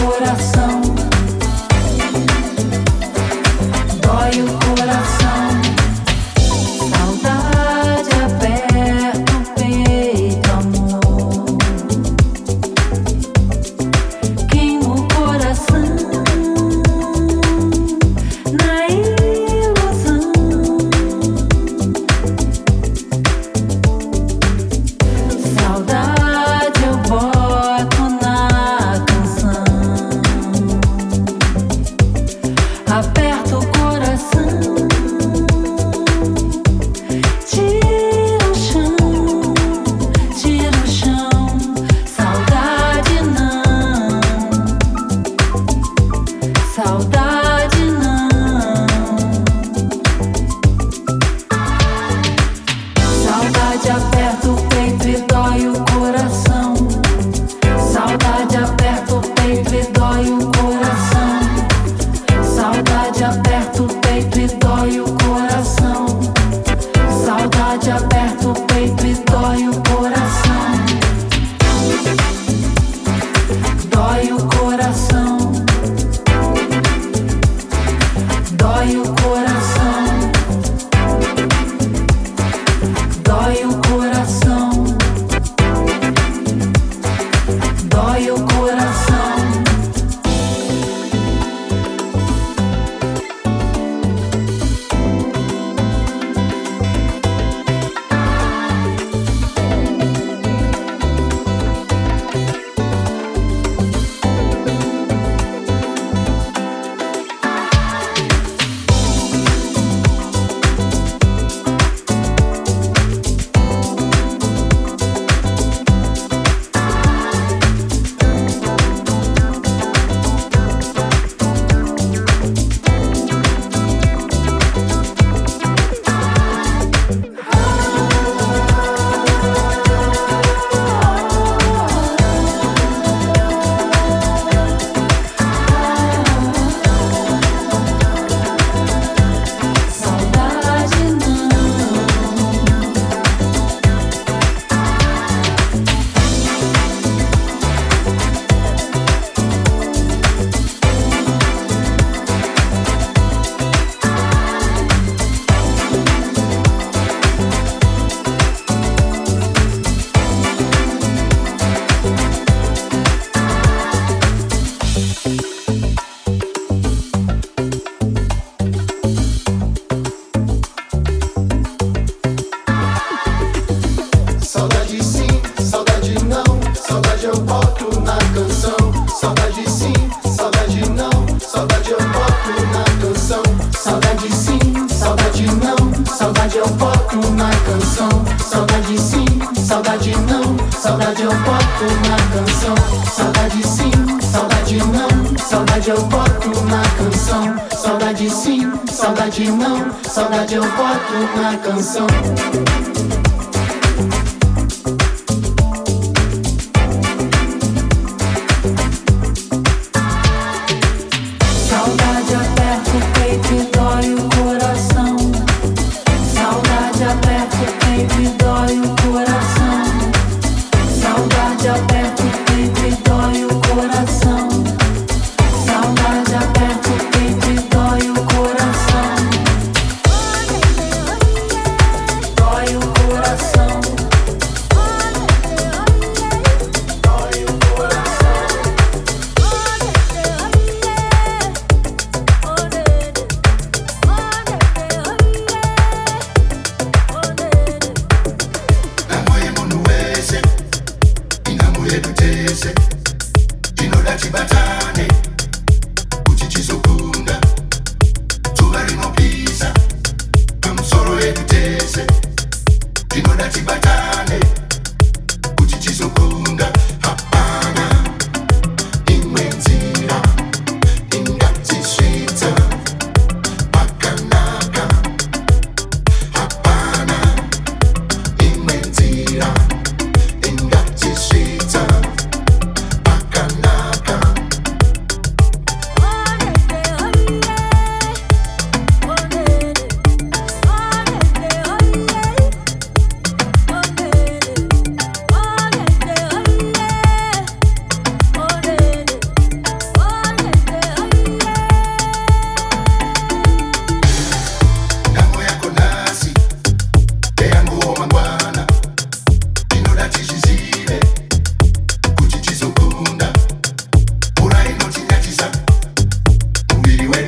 coração. Dói o coração.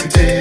Take.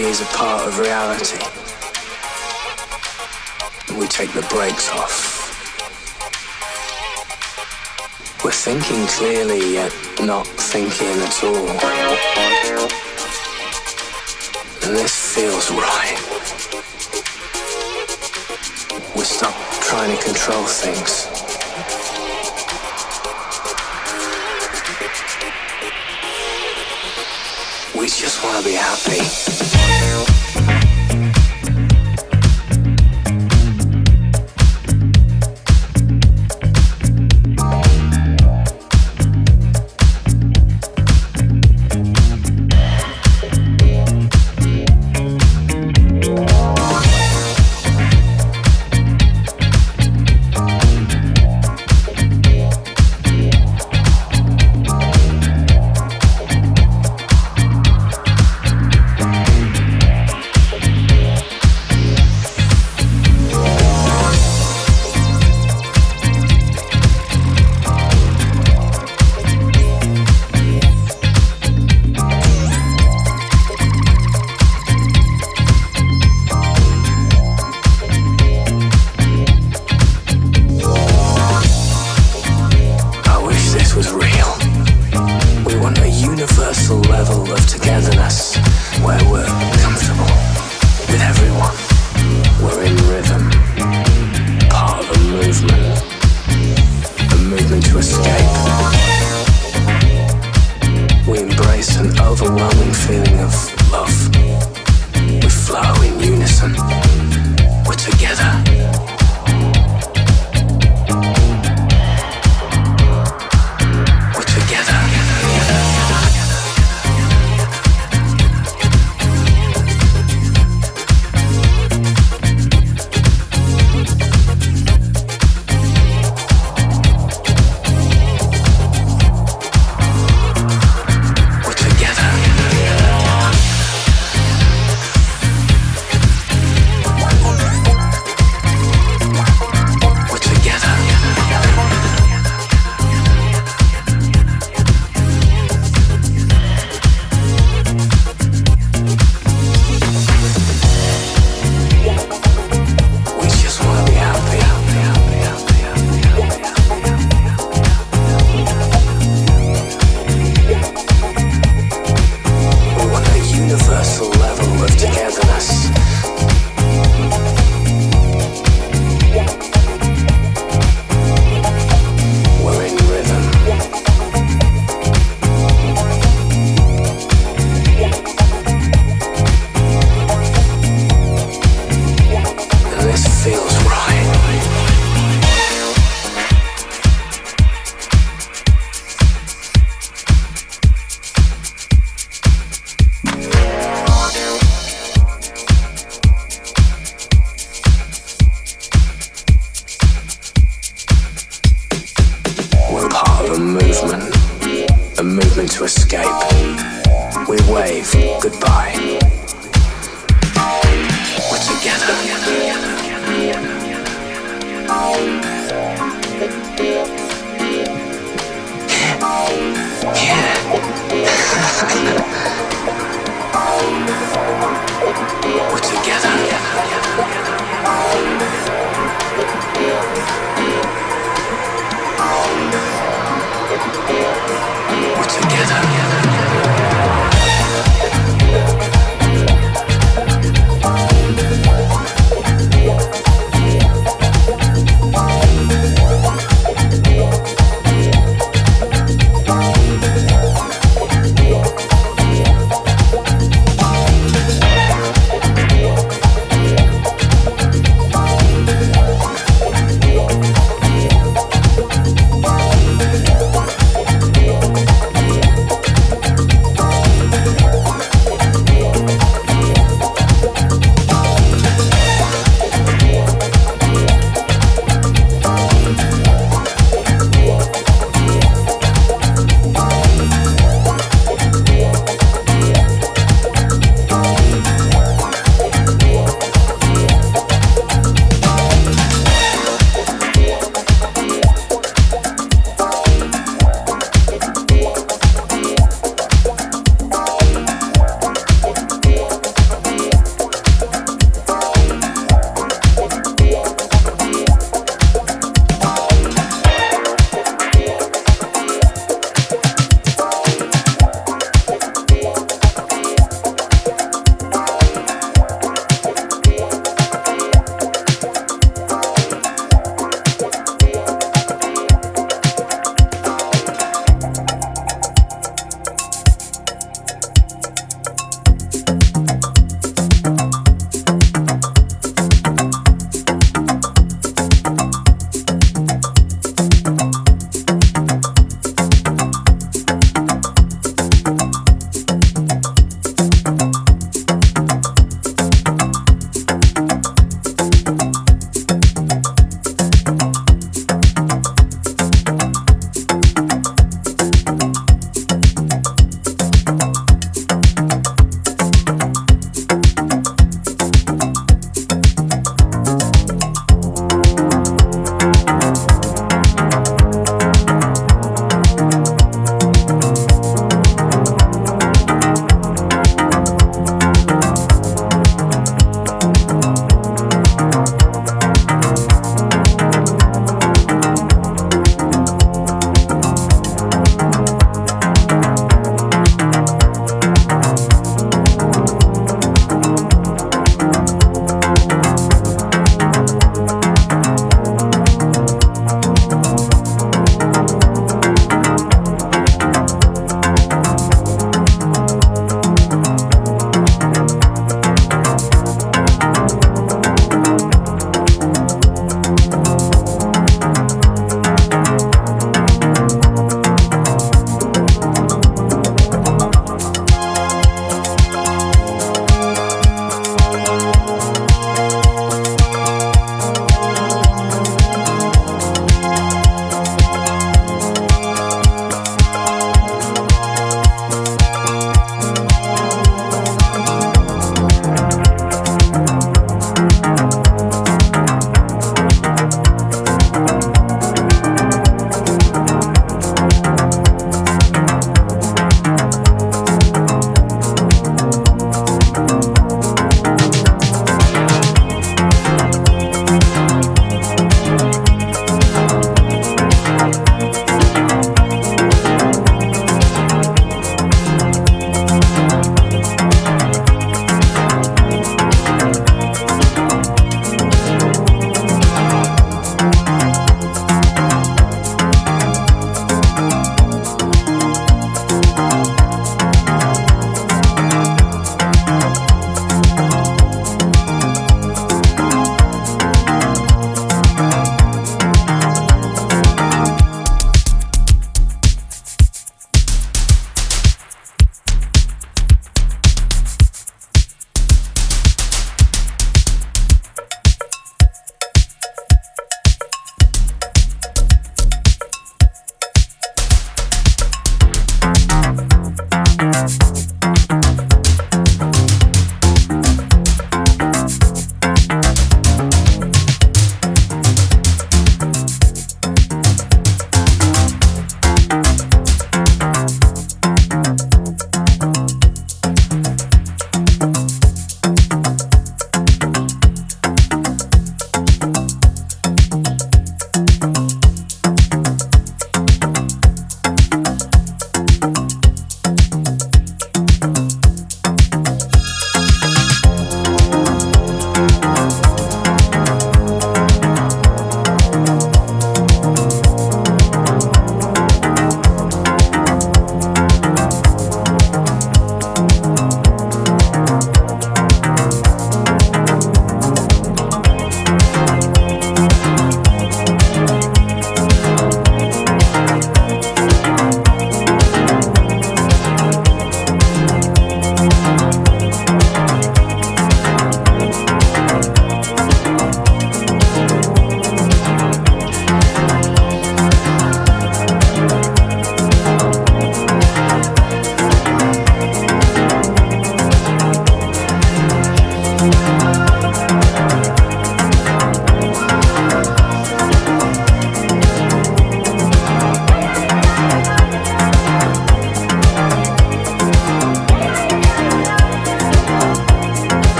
is a part of reality. And we take the brakes off. We're thinking clearly yet not thinking at all. And this feels right. We stop trying to control things. just wanna be happy.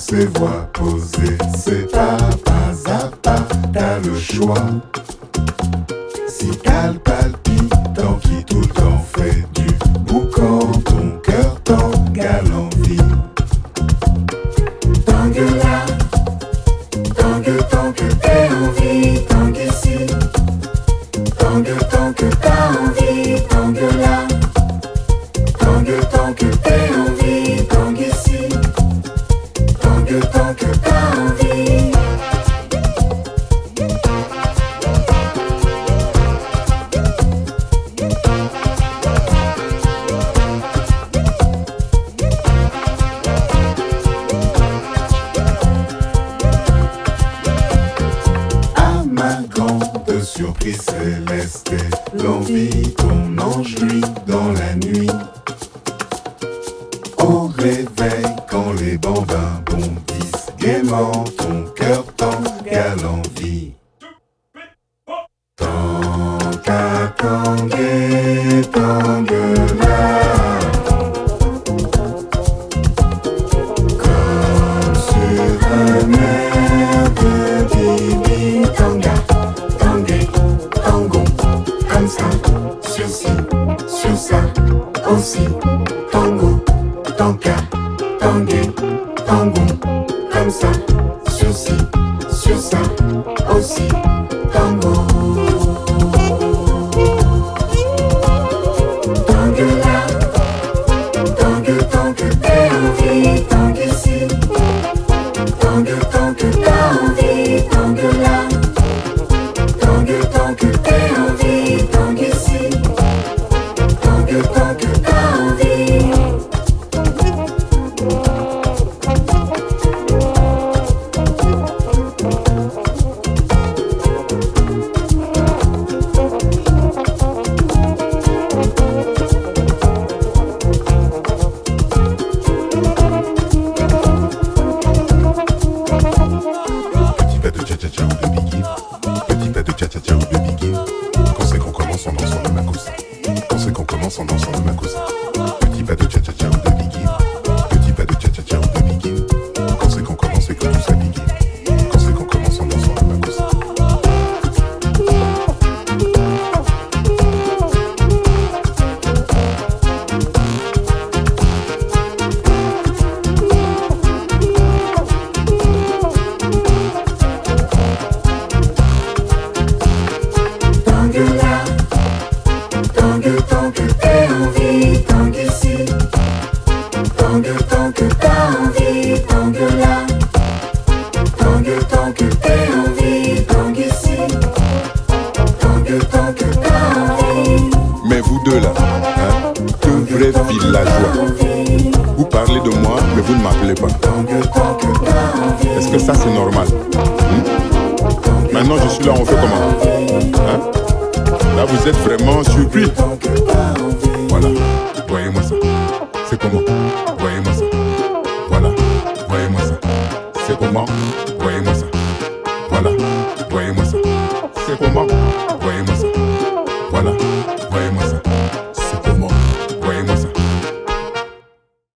se voix poser, c'est pas pas à pas, t'as le choix.